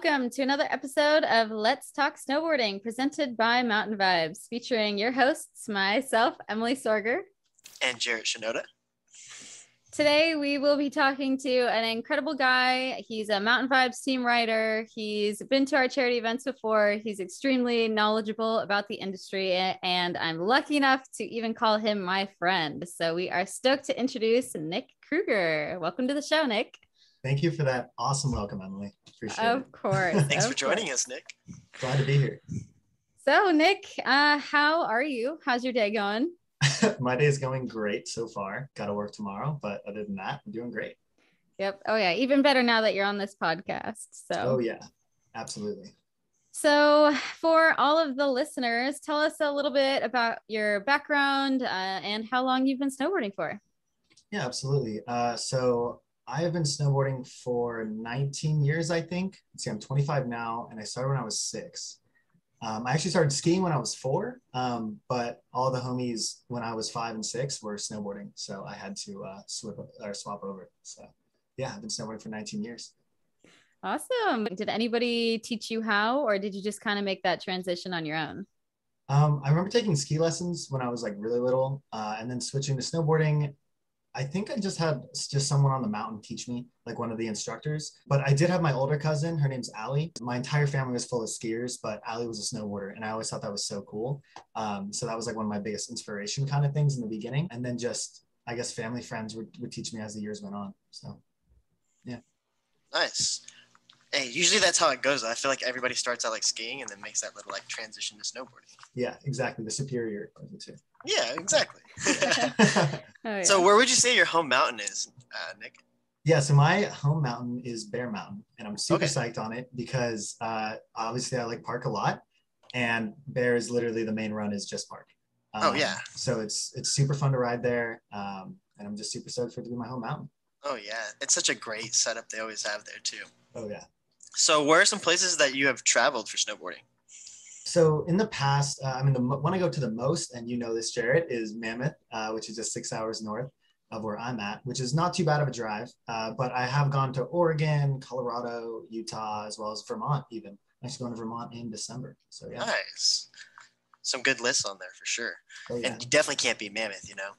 Welcome to another episode of Let's Talk Snowboarding, presented by Mountain Vibes, featuring your hosts, myself, Emily Sorger, and Jarrett Shinoda. Today, we will be talking to an incredible guy. He's a Mountain Vibes team writer. He's been to our charity events before. He's extremely knowledgeable about the industry, and I'm lucky enough to even call him my friend. So, we are stoked to introduce Nick Kruger. Welcome to the show, Nick. Thank you for that awesome welcome, Emily. Appreciate of it. course. Thanks of for joining course. us, Nick. Glad to be here. So, Nick, uh, how are you? How's your day going? My day is going great so far. Got to work tomorrow, but other than that, I'm doing great. Yep. Oh, yeah. Even better now that you're on this podcast. So, Oh yeah, absolutely. so for all of the listeners, tell us a little bit about your background uh, and how long you've been snowboarding for. Yeah, absolutely. Uh, so I have been snowboarding for 19 years, I think. Let's see, I'm 25 now, and I started when I was six. Um, I actually started skiing when I was four, um, but all the homies when I was five and six were snowboarding, so I had to uh, swap or swap over. So yeah, I've been snowboarding for 19 years. Awesome. Did anybody teach you how, or did you just kind of make that transition on your own? Um, I remember taking ski lessons when I was like really little, uh, and then switching to snowboarding. I think I just had just someone on the mountain teach me, like one of the instructors. But I did have my older cousin. Her name's Allie. My entire family was full of skiers, but Allie was a snowboarder, and I always thought that was so cool. Um, so that was like one of my biggest inspiration kind of things in the beginning. And then just I guess family friends would, would teach me as the years went on. So yeah. Nice. Hey, usually that's how it goes. I feel like everybody starts out like skiing and then makes that little like transition to snowboarding. yeah, exactly. The superior of the two. Yeah, exactly. Oh, yeah. so, where would you say your home mountain is, uh, Nick? Yeah, so my home mountain is Bear Mountain, and I'm super Okay. psyched on it because uh, obviously I like park a lot, and Bear is literally the main run is just park. Oh, Um, yeah. So it's it's super fun to ride there, um, and I'm just super stoked for it to be my home mountain. Oh yeah, it's such a great setup they always have there too. Oh yeah. So, where are some places that you have traveled for snowboarding? So in the past, uh, I mean, the one I go to the most, and you know this, Jarrett, is Mammoth, uh, which is just six hours north of where I'm at, which is not too bad of a drive. Uh, but I have gone to Oregon, Colorado, Utah, as well as Vermont. Even I'm actually going to Vermont in December. So yeah. Nice. Some good lists on there for sure. Oh, yeah. And you definitely can't be Mammoth, you know.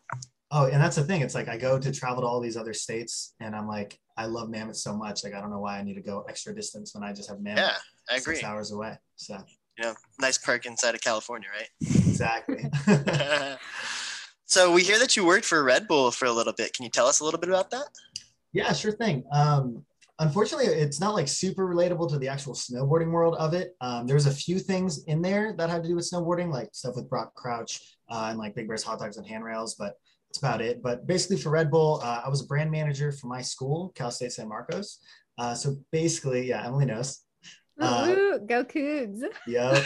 Oh, and that's the thing. It's like I go to travel to all these other states, and I'm like, I love Mammoth so much. Like I don't know why I need to go extra distance when I just have Mammoth Yeah, I agree. six hours away. So You know, nice perk inside of California, right? exactly. so we hear that you worked for Red Bull for a little bit. Can you tell us a little bit about that? yeah, sure thing. Um, unfortunately, it's not like super relatable to the actual snowboarding world of it. Um, there's a few things in there that had to do with snowboarding, like stuff with Brock Crouch uh, and like Big Bear's hot dogs and handrails, but that's about it. But basically, for Red Bull, uh, I was a brand manager for my school, Cal State San Marcos. Uh, so basically, yeah, Emily knows. Uh, go Cougs. Yep.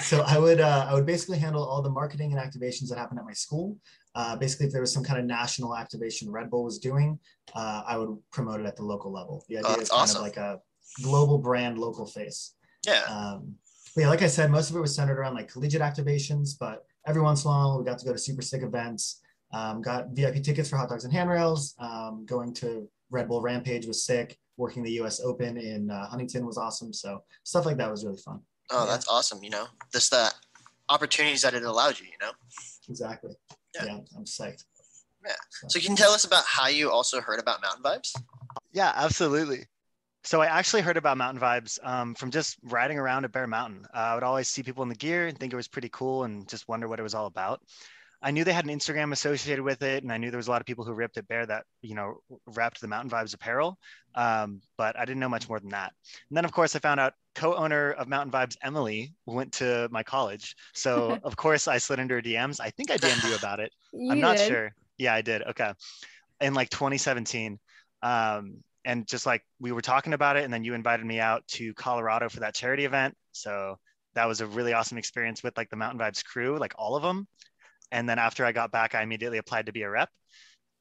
so I would uh, I would basically handle all the marketing and activations that happened at my school. Uh, basically, if there was some kind of national activation Red Bull was doing, uh, I would promote it at the local level. The idea Oh, is kind awesome. of like a global brand, local face. Yeah. Um, but yeah, like I said, most of it was centered around like collegiate activations, but every once in a while we got to go to super sick events. Um, got VIP tickets for hot dogs and handrails. Um, going to Red Bull Rampage was sick. Working the U.S. Open in uh, Huntington was awesome. So stuff like that was really fun. Oh, Yeah. that's awesome. You know, just the opportunities that it allowed you, you know? Exactly. Yeah. Yeah, I'm psyched. Yeah. So- So can you tell us about how you also heard about Mountain Vibes? Yeah, absolutely. So I actually heard about mountain vibes um, from just riding around at Bear Mountain. Uh, I would always see people in the gear and think it was pretty cool and just wonder what it was all about. I knew they had an Instagram associated with it, and I knew there was a lot of people who ripped it bare that you know wrapped the Mountain Vibes apparel, um, but I didn't know much more than that. And then, of course, I found out co-owner of Mountain Vibes, Emily, went to my college. So of course, I slid into her DMs. I think I DM'd you about it. You I'm not did. sure. Yeah, I did. Okay. In like 2017. Um, and just like we were talking about it, and then you invited me out to Colorado for that charity event. So that was a really awesome experience with like the Mountain Vibes crew, like all of them. And then after I got back, I immediately applied to be a rep.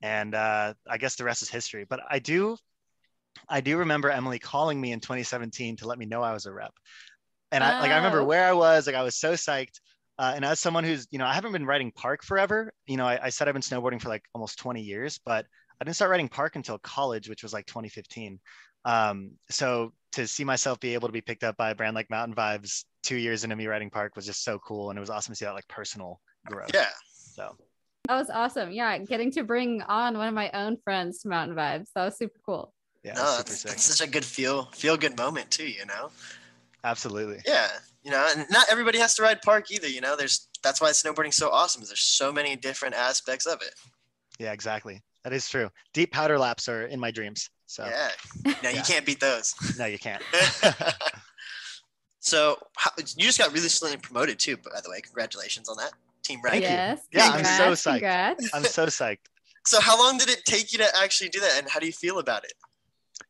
And uh, I guess the rest is history. But I do, I do remember Emily calling me in 2017 to let me know I was a rep. And I like I remember Oh. where I was, like I was so psyched. Uh, and as someone who's, you know, I haven't been riding park forever. You know, I, I said I've been snowboarding for like almost 20 years, but I didn't start riding park until college, which was like 2015. Um, so to see myself be able to be picked up by a brand like Mountain Vibes two years into me riding park was just so cool, and it was awesome to see that like personal growth. Yeah. So That was awesome. Yeah, getting to bring on one of my own friends to Mountain Vibes. That was super cool. yeah, no, super that's, sick. that's such a good feel feel good moment too. You know. Absolutely. Yeah. You know, and not everybody has to ride park either. You know, there's that's why snowboarding's so awesome. Is there's so many different aspects of it. Yeah, exactly. That is true. Deep powder laps are in my dreams. So Yeah. No, you can't beat those. no, you can't. so how, you just got really recently promoted too. By the way, congratulations on that, Team Rec. Thank you. yes. Yeah, I'm so psyched. Congrats. I'm so psyched. So how long did it take you to actually do that, and how do you feel about it?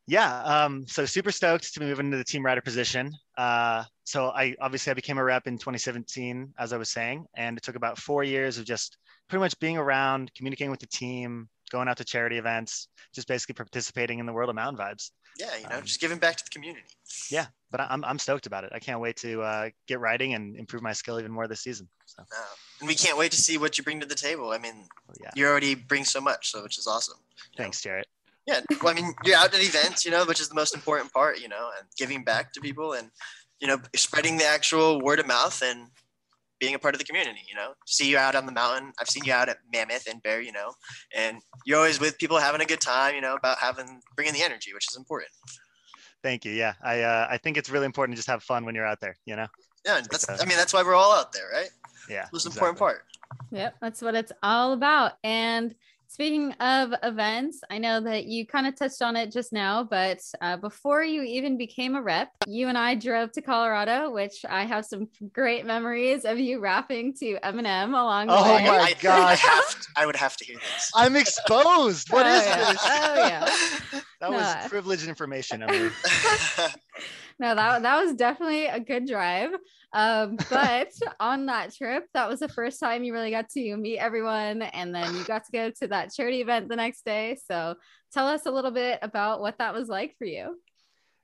Yeah, um, so super stoked to be moving into the team rider position. Uh, so I obviously I became a rep in 2017, as I was saying, and it took about four years of just pretty much being around, communicating with the team, going out to charity events, just basically participating in the world of mountain vibes. Yeah, you know, Um, just giving back to the community. Yeah, but I'm I'm stoked about it. I can't wait to uh, get riding and improve my skill even more this season. So No. And we can't wait to see what you bring to the table. I mean, yeah, you already bring so much, so which is awesome. know? thanks, Jarrett. Yeah, well, I mean, you're out at events, you know, which is the most important part, you know, and giving back to people and, you know, spreading the actual word of mouth and being a part of the community, you know. See you out on the mountain. I've seen you out at Mammoth and Bear, you know, and you're always with people having a good time, you know, about having bringing the energy, which is important. Thank you. Yeah, I uh, I think it's really important to just have fun when you're out there. You know. Yeah, and that's Okay. I mean, that's why we're all out there, right? Yeah. That's the important part. Yep, that's what it's all about. And speaking of events, I know that you kind of touched on it just now, but uh, before you even became a rep, you and I drove to Colorado, which I have some great memories of you rapping to Eminem along the Oh way. Oh my I, gosh. I to, I would have to hear this. I'm exposed. What Oh, is yeah. this? Oh yeah. That No. was privileged information. I mean, No, that that was definitely a good drive. Um, but on that trip, that was the first time you really got to meet everyone, and then you got to go to that charity event the next day. So tell us a little bit about what that was like for you.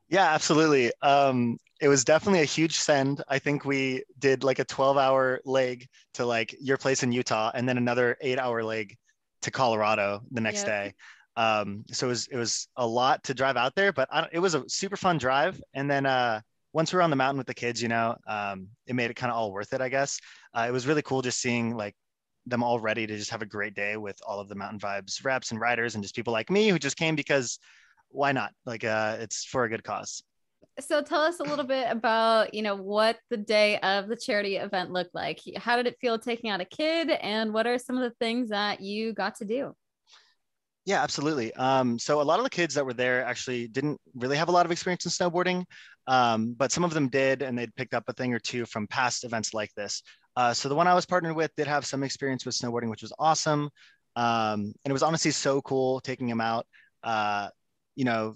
yeah, absolutely. Um, it was definitely a huge send. I think we did like a 12 hour leg to like your place in Utah and then another eight hour leg to Colorado the next Yep. day. Um, so it was, it was a lot to drive out there, but I it was a super fun drive. And then, uh, once we were on the mountain with the kids, you know, um, it made it kind of all worth it, I guess. Uh, it was really cool just seeing like them all ready to just have a great day with all of the mountain vibes reps and riders and just people like me who just came because why not? Like, uh, it's for a good cause. So tell us a little bit about, you know, what the day of the charity event looked like. How did it feel taking out a kid, and what are some of the things that you got to do? Yeah, absolutely. Um, so a lot of the kids that were there actually didn't really have a lot of experience in snowboarding, um, but some of them did, and they'd picked up a thing or two from past events like this. Uh, so the one I was partnered with did have some experience with snowboarding, which was awesome, um, and it was honestly so cool taking him out. Uh, you know,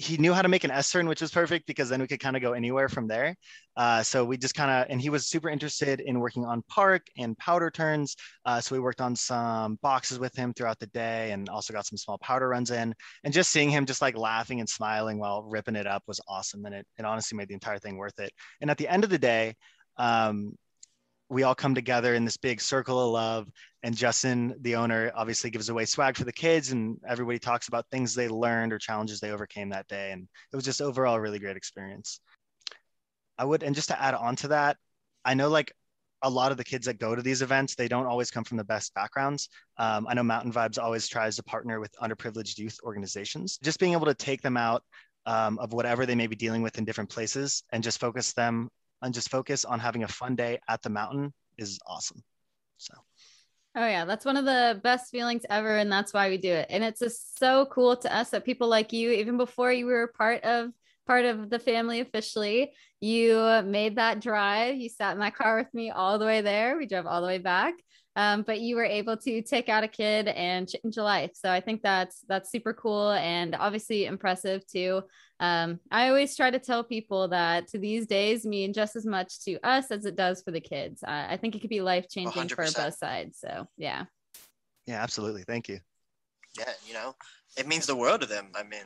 he knew how to make an S turn, which was perfect because then we could kind of go anywhere from there. Uh, so we just kind of, and he was super interested in working on park and powder turns. Uh, so we worked on some boxes with him throughout the day and also got some small powder runs in. And just seeing him just like laughing and smiling while ripping it up was awesome. And it, it honestly made the entire thing worth it. And at the end of the day, um, we all come together in this big circle of love. And Justin, the owner, obviously gives away swag for the kids, and everybody talks about things they learned or challenges they overcame that day. And it was just overall a really great experience. I would, and just to add on to that, I know like a lot of the kids that go to these events, they don't always come from the best backgrounds. Um, I know Mountain Vibes always tries to partner with underprivileged youth organizations. Just being able to take them out um, of whatever they may be dealing with in different places and just focus them and just focus on having a fun day at the mountain is awesome. So. Oh yeah, that's one of the best feelings ever, and that's why we do it. And it's just so cool to us that people like you, even before you were part of part of the family officially, you made that drive. You sat in that car with me all the way there. We drove all the way back, um, but you were able to take out a kid and change a life. So I think that's that's super cool and obviously impressive too. Um, I always try to tell people that to these days mean just as much to us as it does for the kids. Uh, I think it could be life changing for both sides. So yeah. Yeah, absolutely. Thank you. yeah, you know, it means the world to them. I mean,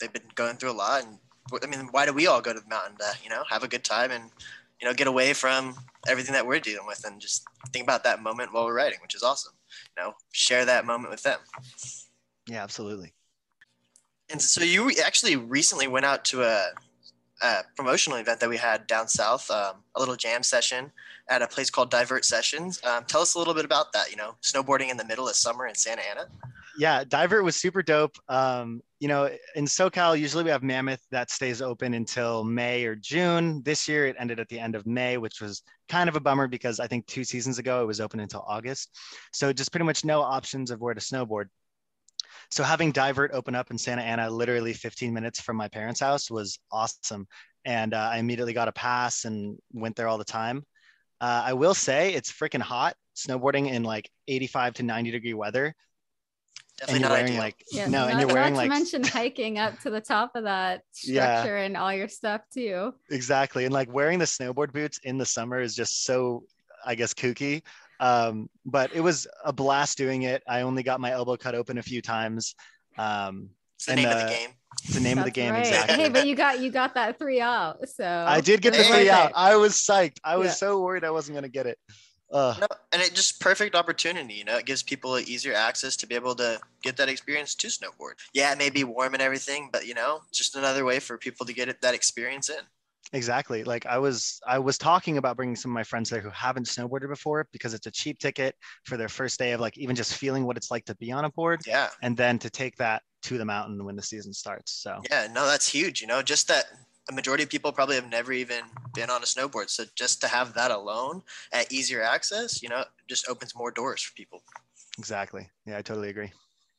they've been going through a lot, and I mean, why do we all go to the mountain to you know have a good time and you know get away from everything that we're dealing with and just think about that moment while we're writing, which is awesome. You know, share that moment with them. Yeah, absolutely. And so you actually recently went out to a, a promotional event that we had down south, um, a little jam session at a place called Divert Sessions. Um, tell us a little bit about that. You know, snowboarding in the middle of summer in Santa Ana. Yeah, Divert was super dope. Um, you know, in SoCal, usually we have Mammoth that stays open until May or June. This year, it ended at the end of May, which was kind of a bummer because I think two seasons ago it was open until August. So just pretty much no options of where to snowboard. So having Divert open up in Santa Ana, literally 15 minutes from my parents' house, was awesome. And uh, I immediately got a pass and went there all the time. Uh, I will say it's freaking hot snowboarding in like 85 to 90 degree weather. Definitely and you're not wearing ideal. like Yeah, no, not, and you're not wearing to like mention hiking up to the top of that Yeah. structure and all your stuff too. exactly and like wearing the snowboard boots in the summer is just so i guess kooky um, but it was a blast doing it i only got my elbow cut open a few times um, It's the and, name of uh, the game. it's the name of the game right. exactly Hey, but you got you got that three out. So i did get the three out i was psyched i was Yeah. so worried i wasn't going to get it uh, No, and it just perfect opportunity. You know, it gives people easier access to be able to get that experience to snowboard. Yeah, it may be warm and everything, but you know, just another way for people to get it, that experience in. exactly like i was i was talking about bringing some of my friends there who haven't snowboarded before because it's a cheap ticket for their first day of like even just feeling what it's like to be on a board Yeah, and then to take that to the mountain when the season starts so yeah, no, that's huge. You know, just that a majority of people probably have never even been on a snowboard, so just to have that alone at easier access, you know, just opens more doors for people. exactly yeah i totally agree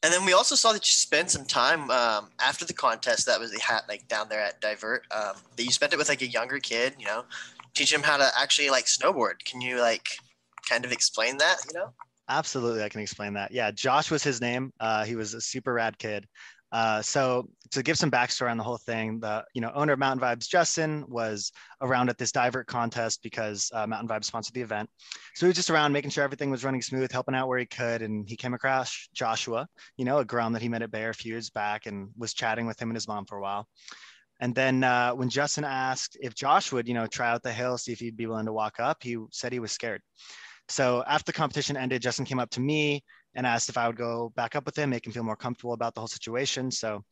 And then we also saw that you spent some time um, after the contest that was the hat like down there at Divert. Um, that you spent it with like a younger kid, you know, teach him how to actually like snowboard. Can you like kind of explain that? You know? Absolutely, I can explain that. Yeah, Josh was his name. Uh, he was a super rad kid. Uh, so to give some backstory on the whole thing, the you know owner of Mountain Vibes, Justin, was around at this divert contest because uh, Mountain Vibes sponsored the event. So he was just around making sure everything was running smooth, helping out where he could, and he came across Joshua, you know, a grom that he met at Bear a few years back, and was chatting with him and his mom for a while. And then uh, when Justin asked if Josh would, you know, try out the hill, see if he'd be willing to walk up, he said he was scared. So after the competition ended, Justin came up to me and asked if I would go back up with him, make him feel more comfortable about the whole situation. So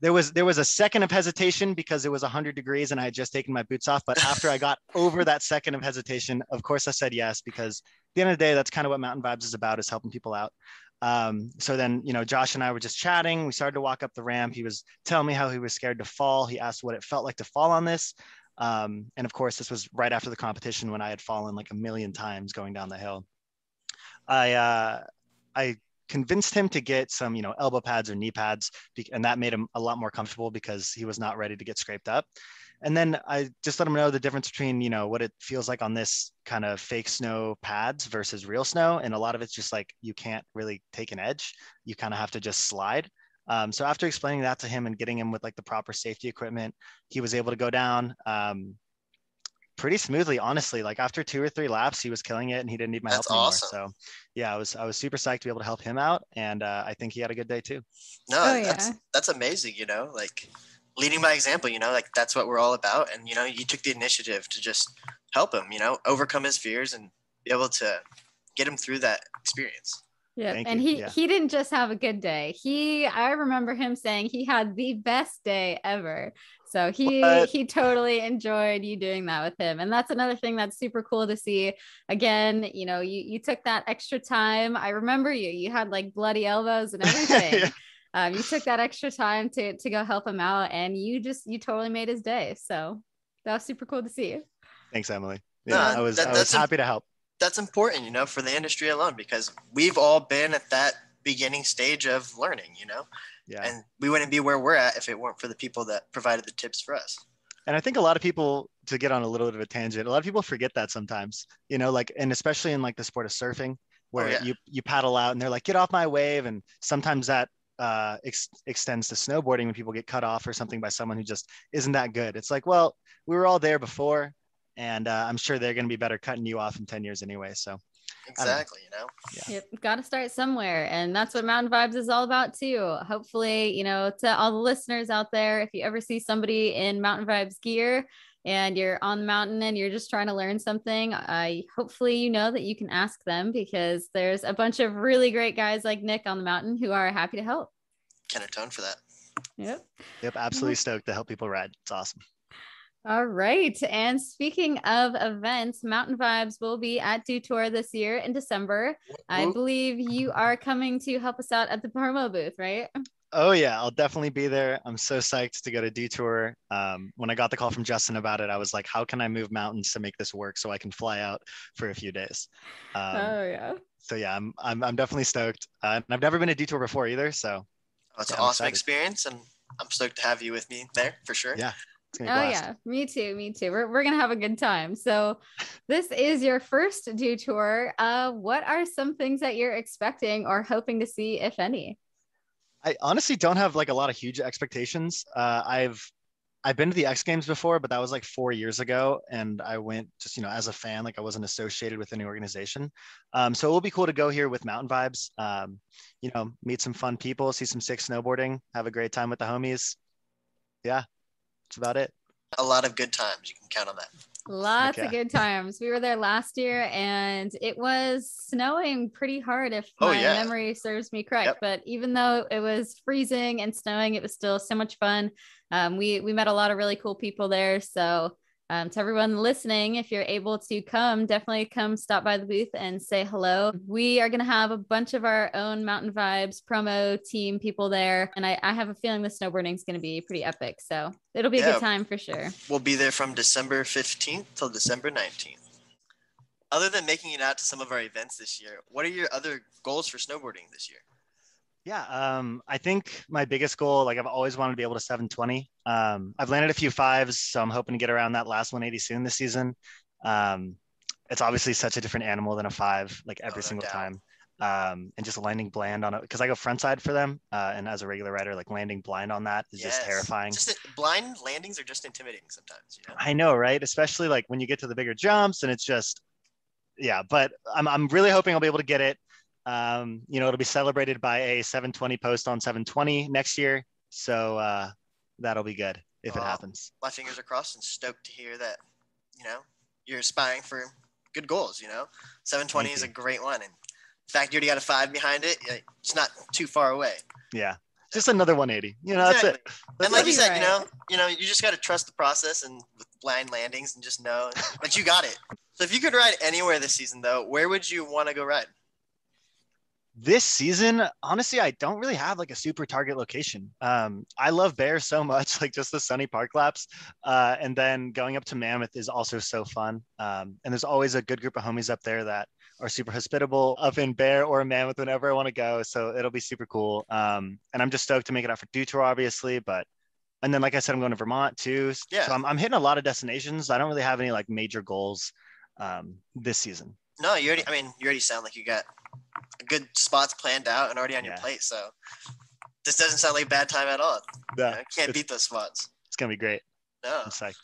there was there was a second of hesitation because it was 100 degrees and I had just taken my boots off. But after I got over that second of hesitation, of course I said yes because at the end of the day, that's kind of what Mountain Vibes is about: is helping people out. Um, so then, you know, Josh and I were just chatting. We started to walk up the ramp. He was telling me how he was scared to fall. He asked what it felt like to fall on this. Um, and of course, this was right after the competition when I had fallen like a million times going down the hill. I uh, I convinced him to get some, you know, elbow pads or knee pads, and that made him a lot more comfortable because he was not ready to get scraped up. And then I just let him know the difference between, you know, what it feels like on this kind of fake snow pads versus real snow. And a lot of it's just like you can't really take an edge. You kind of have to just slide. Um, so after explaining that to him and getting him with like the proper safety equipment, he was able to go down um, pretty smoothly. Honestly, like after two or three laps, he was killing it and he didn't need my That's help anymore. awesome. So yeah, I was I was super psyched to be able to help him out, and uh, I think he had a good day too. No, Oh, that's yeah. that's amazing. You know, like leading by example. You know, like that's what we're all about. And you know, you took the initiative to just help him. You know, overcome his fears and be able to get him through that experience. Yeah, Thank and you. he Yeah. he didn't just have a good day. He I remember him saying he had the best day ever. So he What? he totally enjoyed you doing that with him. And that's another thing that's super cool to see. Again, you know, you you took that extra time. I remember you. You had like bloody elbows and everything. Yeah. Um, you took that extra time to to go help him out and you just you totally made his day. So that was super cool to see. Thanks, Emily. No, Yeah, I was that- I was that's a- happy to help. That's important, you know, for the industry alone because we've all been at that beginning stage of learning. You know, Yeah. and we wouldn't be where we're at if it weren't for the people that provided the tips for us. And I think a lot of people, to get on a little bit of a tangent, a lot of people forget that sometimes, you know, like, and especially in like the sport of surfing, where yeah. you you paddle out and they're like, get off my wave, and sometimes that uh, ex- extends to snowboarding when people get cut off or something by someone who just isn't that good. It's like, well, we were all there before, and uh, I'm sure they're going to be better cutting you off in ten years anyway. So. Exactly. You know. Yep, got to start somewhere. And that's what Mountain Vibes is all about, too. Hopefully, you know, to all the listeners out there, if you ever see somebody in Mountain Vibes gear and you're on the mountain and you're just trying to learn something, I hopefully you know that you can ask them because there's a bunch of really great guys like Nick on the mountain who are happy to help. Can atone for that. Yep. Yep, absolutely mm-hmm. stoked to help people ride. It's awesome. All right. And speaking of events, Mountain Vibes will be at Dew Tour this year in December. I believe you are coming to help us out at the promo booth, right? Oh yeah, I'll definitely be there. I'm so psyched to go to Dew Tour. Um, when I got the call from Justin about it, I was like, "How can I move mountains to make this work so I can fly out for a few days?" Um, oh yeah. So yeah, I'm I'm, I'm definitely stoked. Uh, I've never been to Dew Tour before either, so Oh, it's Yeah, an I'm awesome excited. experience, and I'm stoked to have you with me there for sure. Yeah. Oh gonna be blast. yeah, me too, me too. We're we're gonna have a good time. So, this is your first Dew Tour. Uh, what are some things that you're expecting or hoping to see, if any? I honestly don't have like a lot of huge expectations. Uh, I've I've been to the X Games before, but that was like four years ago, and I went just you know as a fan, like I wasn't associated with any organization. Um, so it will be cool to go here with Mountain Vibes. Um, you know, meet some fun people, see some sick snowboarding, have a great time with the homies. Yeah, that's about it. A lot of good times. You can count on that. Lots yeah. of good times. We were there last year and it was snowing pretty hard if Oh, my yeah. memory serves me correct. Yep. But even though it was freezing and snowing, it was still so much fun. Um, we we met a lot of really cool people there. So um, to everyone listening, if you're able to come, definitely come stop by the booth and say hello. We are going to have a bunch of our own Mountain Vibes promo team people there. And I, I have a feeling the snowboarding is going to be pretty epic. So it'll be a Yeah. good time for sure. We'll be there from December 15th till December 19th. Other than making it out to some of our events this year, what are your other goals for snowboarding this year? Yeah, um, I think my biggest goal, like I've always wanted to be able to 720. Um, I've landed a few fives, so I'm hoping to get around that last 180 soon this season. Um, it's obviously such a different animal than a five, like every Oh, single doubt. time. Um, and just landing bland on it because I go front side for them, uh, and as a regular rider, like landing blind on that is just terrifying. Just blind landings are just intimidating sometimes, you know. I know, right? Especially like when you get to the bigger jumps and it's just, yeah. But I'm I'm really hoping I'll be able to get it. Um, you know, it'll be celebrated by a 720 post on 720 next year, so uh, that'll be good if it happens. My fingers are crossed and stoked to hear that, you know, you're aspiring for good goals, you know. 720 Thank is a great one. And the fact you already got a five behind it, it's not too far away. Yeah, just another 180. You know, that's it. That's and like you said, you know, you know, you just got to trust the process and with blind landings and just know that you got it. So if you could ride anywhere this season, though, where would you want to go ride? This season honestly i don't really have like a super target location. Um i love bear so much like just the sunny park laps uh and then going up to mammoth is also so fun. Um and there's always a good group of homies up there that are super hospitable up in bear or mammoth whenever i want to go so it'll be super cool. Um and i'm just stoked to make it out for dew tour obviously but and then like i said i'm going to vermont too. Yeah. so I'm, I'm hitting a lot of destinations. I don't really have any like major goals um this season. No, you already. I mean, you already sound like you got good spots planned out and already on your plate. So this doesn't sound like bad time at all. You yeah know, can't beat those spots. it's gonna be great No. i'm psyched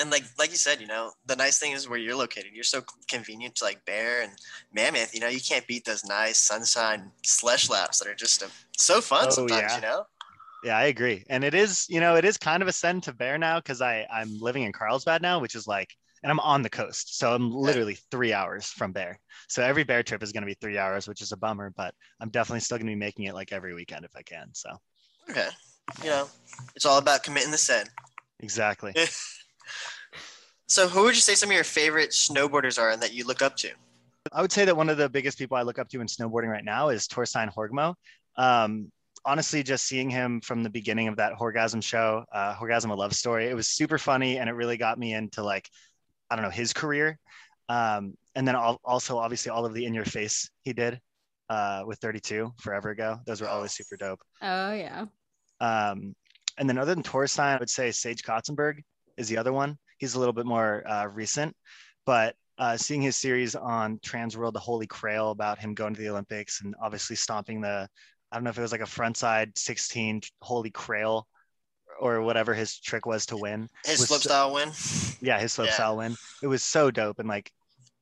and like like you said, you know, the nice thing is where you're located. You're so convenient to like Bear and Mammoth. You know, you can't beat those nice sunshine slush laps that are just um, so fun Oh, sometimes. yeah. You know, Yeah, I agree. And it is, you know, it is kind of a send to Bear now because I I'm living in Carlsbad now, which is like, and I'm on the coast, so I'm literally three hours from Bear. So every Bear trip is going to be three hours, which is a bummer, but I'm definitely still going to be making it like every weekend if I can. So okay, you know, it's all about committing the send. exactly. So, who would you say some of your favorite snowboarders are and that you look up to? I would say that one of the biggest people I look up to in snowboarding right now is Torstein Horgmo. Um, honestly, just seeing him from the beginning of that Horgasm show, uh, Horgasm a Love Story, it was super funny and it really got me into like, I don't know, his career. Um, and then also, obviously, all of the in your face he did uh, with 32 forever ago. Those were always super dope. Oh yeah. Um, and then other than Torstein, I would say Sage Kotsenburg is the other one. He's a little bit more uh, recent, but uh, seeing his series on Trans World, the Holy Grail, about him going to the Olympics and obviously stomping the, I don't know if it was like a frontside 16 Holy Crail or whatever his trick was to win. His slip so- style win. Yeah, his slope Yeah. style win. It was so dope. And like,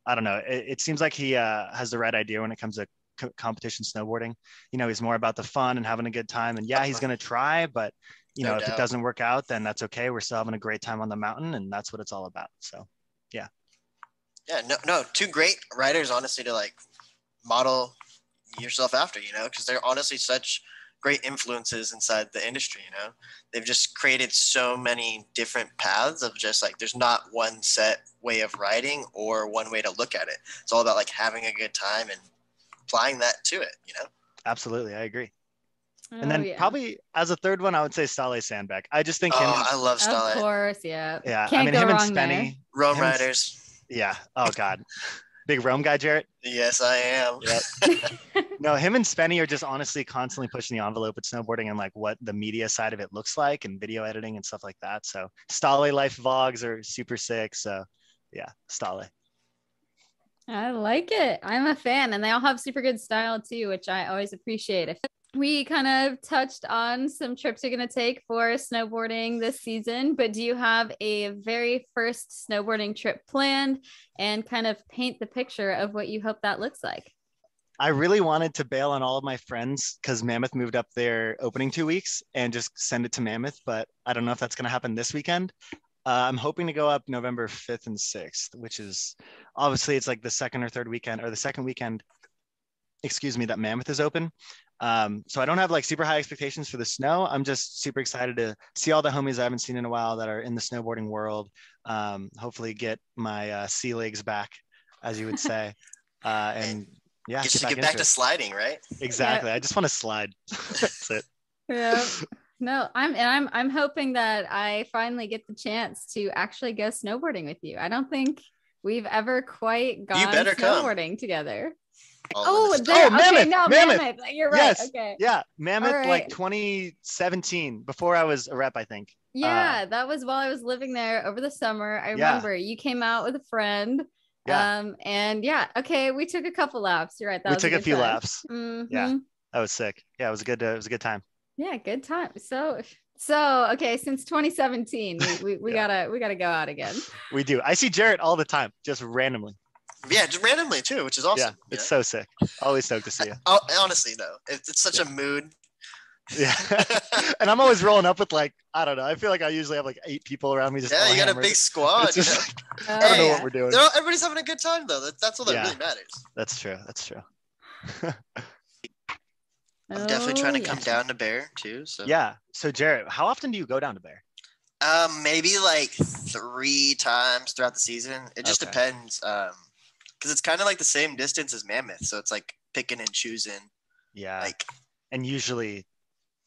I don't know, it, it seems like he uh, has the right idea when it comes to co- competition snowboarding. You know, he's more about the fun and having a good time. And yeah, he's going to try, but you No know, if it doesn't work out, then that's okay. We're still having a great time on the mountain, and that's what it's all about. So, Yeah, Yeah. no, no, two great riders, honestly, to like model yourself after, you know, because they're honestly such great influences inside the industry. You know, they've just created so many different paths of just like there's not one set way of writing or one way to look at it. It's all about like having a good time and applying that to it. You know. Absolutely, I agree. Oh, And then yeah. probably as a third one, I would say Stale Sandbech. I just think him. Oh, and- I love Stale. Of course, yeah. yeah, Can't I mean go him and wrong there. Spenny. Rome Riders. Yeah. Oh God. Big Rome guy, Jarrett. Yes, I am. Yep. No, him and Spenny are just honestly constantly pushing the envelope with snowboarding and like what the media side of it looks like and video editing and stuff like that. So Stale life vlogs are super sick. So yeah, Stale. I like it. I'm a fan, and they all have super good style too, which I always appreciate. If we kind of touched on some trips you're going to take for snowboarding this season, but do you have a very first snowboarding trip planned and kind of paint the picture of what you hope that looks like? I really wanted to bail on all of my friends because Mammoth moved up their opening two weeks and just send it to Mammoth, but I don't know if that's going to happen this weekend. Uh, I'm hoping to go up November 5th and 6th, which is obviously it's like the second or third weekend or the second weekend, excuse me, that Mammoth is open. Um, so I don't have like super high expectations for the snow. I'm just super excited to see all the homies I haven't seen in a while that are in the snowboarding world. Um, hopefully get my uh, sea legs back, as you would say. Uh, and yeah, Just to get into back it. to sliding, right? Exactly. I just want to slide. That's it. Yeah. No, I'm and I'm I'm hoping that I finally get the chance to actually go snowboarding with you. I don't think we've ever quite gone better come. snowboarding together. All Oh, in the- there. Oh, okay, Mammoth, no, Mammoth. Mammoth. You're right. Yes. Okay. Yeah, Mammoth, All right. like 2017, before I was a rep, I think. Yeah, that was while I was living there over the summer. I Yeah. remember you came out with a friend. Yeah. Um, and yeah, okay, we took a couple laps. You're right. That we was took a good few time. laps. Mhm. Yeah. That was sick. Yeah, it was a good. Uh, it was a good time. Yeah, good time. So so okay, since 2017, we we, we Yeah. gotta we gotta go out again. We do. I see Jarrett all the time, just randomly. Yeah, just randomly too, which is awesome. yeah, you it's know? so sick. Always stoked to see you. Oh, honestly though, it's, it's such a mood. Yeah, and I'm always rolling up with like I don't know. I feel like I usually have like eight people around me. Just yeah, all you got a hammered. big squad. It's you know? like, I don't know Oh, what we're doing. All- everybody's having a good time though. That, that's what that Yeah. really matters. That's true. That's true. I'm definitely trying to Oh, come down to Bear too. So Yeah. So Jarrett, how often do you go down to Bear? Um, maybe like three times throughout the season. It just Okay. depends. Um, because it's kind of like the same distance as Mammoth, so it's like picking and choosing. Yeah. Like, and usually,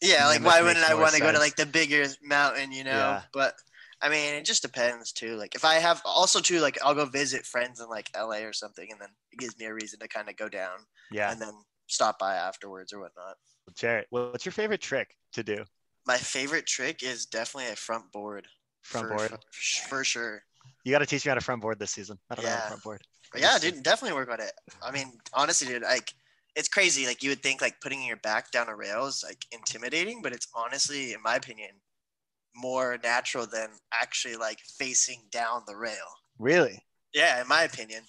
yeah, like why wouldn't I want to go to like the bigger mountain, you know? Yeah. But I mean, it just depends too. Like, if I have also too, like, I'll go visit friends in like LA or something, and then it gives me a reason to kind of go down yeah. and then stop by afterwards or whatnot. Jarrett, what's your favorite trick to do? My favorite trick is definitely a front board. Front for, board. for, for sure. You got to teach me how to front board this season. I don't know how to Yeah. front board. Yeah, dude, definitely work on it. I mean, honestly, dude, like it's crazy. Like you would think like putting your back down a rail is like intimidating, but it's honestly, in my opinion, more natural than actually like facing down the rail. Really? Yeah, in my opinion.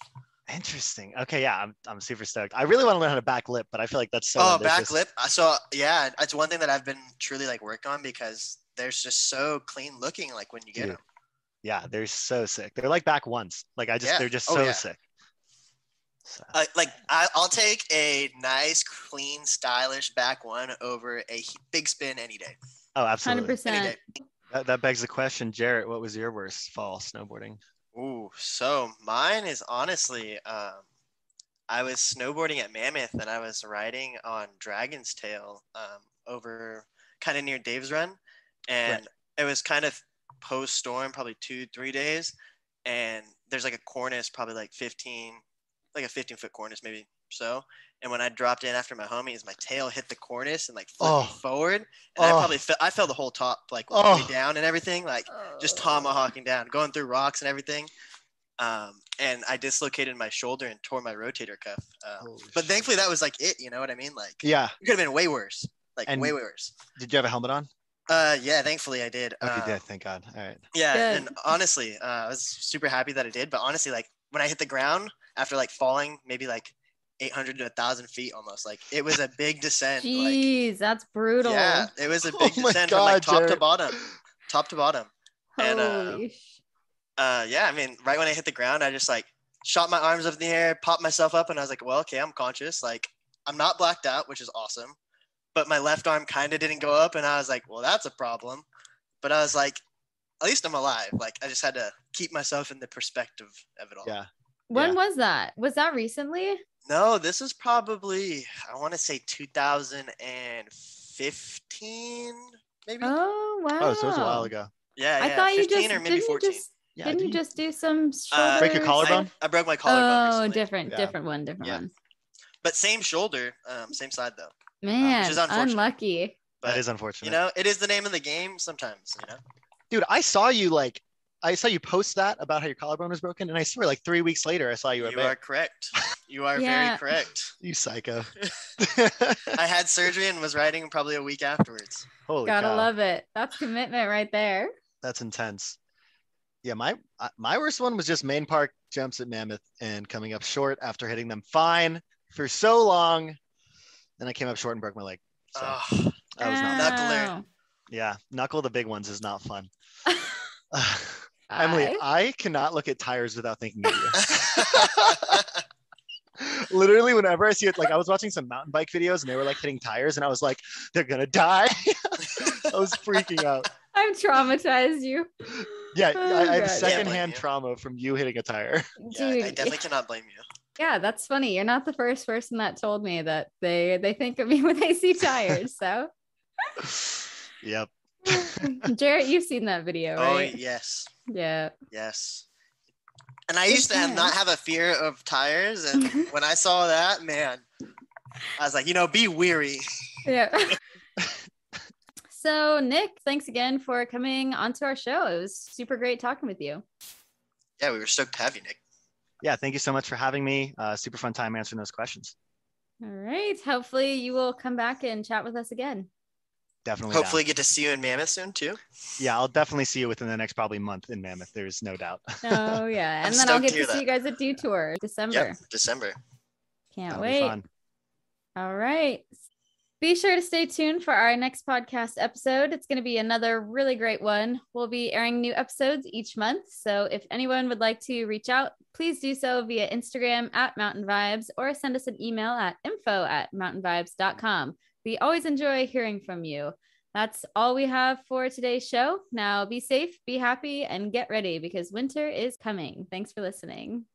Interesting. Okay, yeah, I'm, I'm super stoked. I really want to learn how to back lip, but I feel like that's so. oh, back lip. So yeah, it's one thing that I've been truly like worked on because there's just so clean looking. Like when you get Dude. them. Yeah, they're so sick. They're like back ones. Like I just, Yeah. they're just Oh, so yeah. sick. So, Uh, like I, I'll take a nice, clean, stylish back one over a big spin any day. Oh, absolutely. Any percent. day. That, that begs the question, Jarrett. What was your worst fall snowboarding? Ooh, so mine is honestly, um, I was snowboarding at Mammoth and I was riding on Dragon's Tail um, over kind of near Dave's Run, and it was kind of post storm, probably two three days, and there's like a cornice, probably like 15, like a 15 foot cornice maybe so. And when I dropped in after my homies, my tail hit the cornice and like flipped me Oh. forward, and I Oh. probably fe- I fell the whole top like Oh. way down and everything, like just tomahawking down, going through rocks and everything. Um, and I dislocated my shoulder and tore my rotator cuff. Holy but thankfully, that was like it. You know what I mean? Like Yeah. it could have been way worse. Like And- way, way worse. Did you have a helmet on? Uh, yeah. Thankfully, I did. You Um, did. Thank God. All right. Yeah, Good. and honestly, uh, I was super happy that I did. But honestly, like when I hit the ground after like falling, maybe like 800 to 1,000 feet almost, like it was a big descent. like, Jeez, that's brutal. yeah, it was a Oh big my descent from like God, top to bottom, top to bottom. and, uh, sh- uh yeah i mean right when i hit the ground i just like shot my arms up in the air popped myself up and i was like well okay i'm conscious like i'm not blacked out which is awesome but my left arm kind of didn't go up, and I was like, well, that's a problem. But I was like, at least I'm alive. Like I just had to keep myself in the perspective of it all. Yeah. When Yeah. was that? Was that recently? No, this is probably I want to say 2015, maybe. Oh wow. Oh, so it was a while ago. yeah, yeah. I thought you 15 just or maybe didn't 14. you just Yeah. didn't you didn't just do some Uh, Break your collarbone? I, I broke my collarbone. Oh, recently. different, Yeah. different one, different Yeah. one. But same shoulder, um, same side though. Man, is unlucky. But that is unfortunate. you know, it is the name of the game sometimes. You know. Dude, I saw you like I saw you post that about how your collarbone was broken, and I swear, like three weeks later, I saw you You Bay. are correct. You are Yeah. very correct. You psycho. I had surgery and was riding probably a week afterwards. Holy Gotta cow. love it. That's commitment right there. That's intense. Yeah, my uh, my worst one was just main park jumps at Mammoth and coming up short after hitting them fine for so long. Then I came up short and broke my leg. So Ugh. that was not Knuckler. Yeah, knuckle the big ones is not fun. Emily, I- I cannot look at tires without thinking of you. Literally, whenever I see it, like I was watching some mountain bike videos and they were like hitting tires, and I was like, they're gonna die. I was freaking out. I've traumatized you. Yeah, Oh, I, I oh, have God. secondhand trauma from you hitting a tire. yeah, Dude, I definitely cannot blame you. yeah, that's funny. You're not the first person that told me that they they think of me when they see tires. So, Yep. Jarrett, you've seen that video, right? Oh right? yes, yeah. yes. And I used to have, not have a fear of tires, and when I saw that, man, I was like, you know, be weary. Yeah. so, Nick, thanks again for coming onto our show. It was super great talking with you. Yeah, we were stoked to have you, Nick. Yeah, thank you so much for having me. Uh, super fun time answering those questions. All right. Hopefully, you will come back and chat with us again. Definitely. down. Hopefully, get to see you in Mammoth soon too. Yeah, I'll definitely see you within the next probably month in Mammoth. There's no doubt. Oh, yeah. And then I'll get to to see that. you guys at Dew Tour December. Yep, December. Can't That'll wait. All right. Be sure to stay tuned for our next podcast episode. It's going to be another really great one. We'll be airing new episodes each month. So if anyone would like to reach out, please do so via Instagram at Mountain Vibes or send us an email at info at mountainvibes.com. We always enjoy hearing from you. That's all we have for today's show. Now be safe, be happy, and get ready because winter is coming. Thanks for listening.